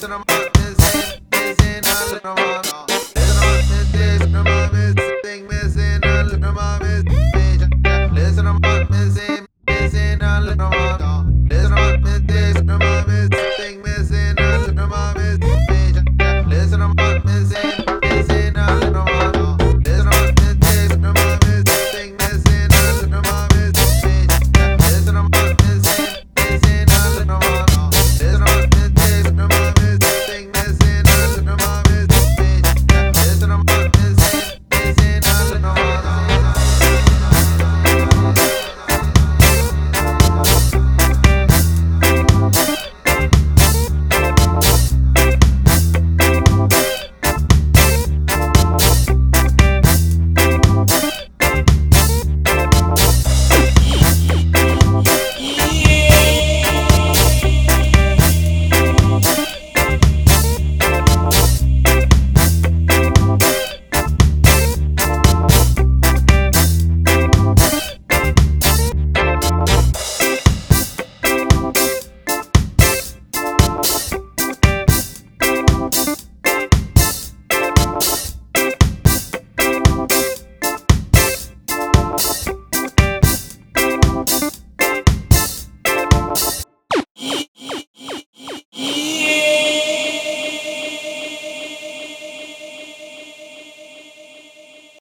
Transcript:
Listen to my, listen, listen, listen to my.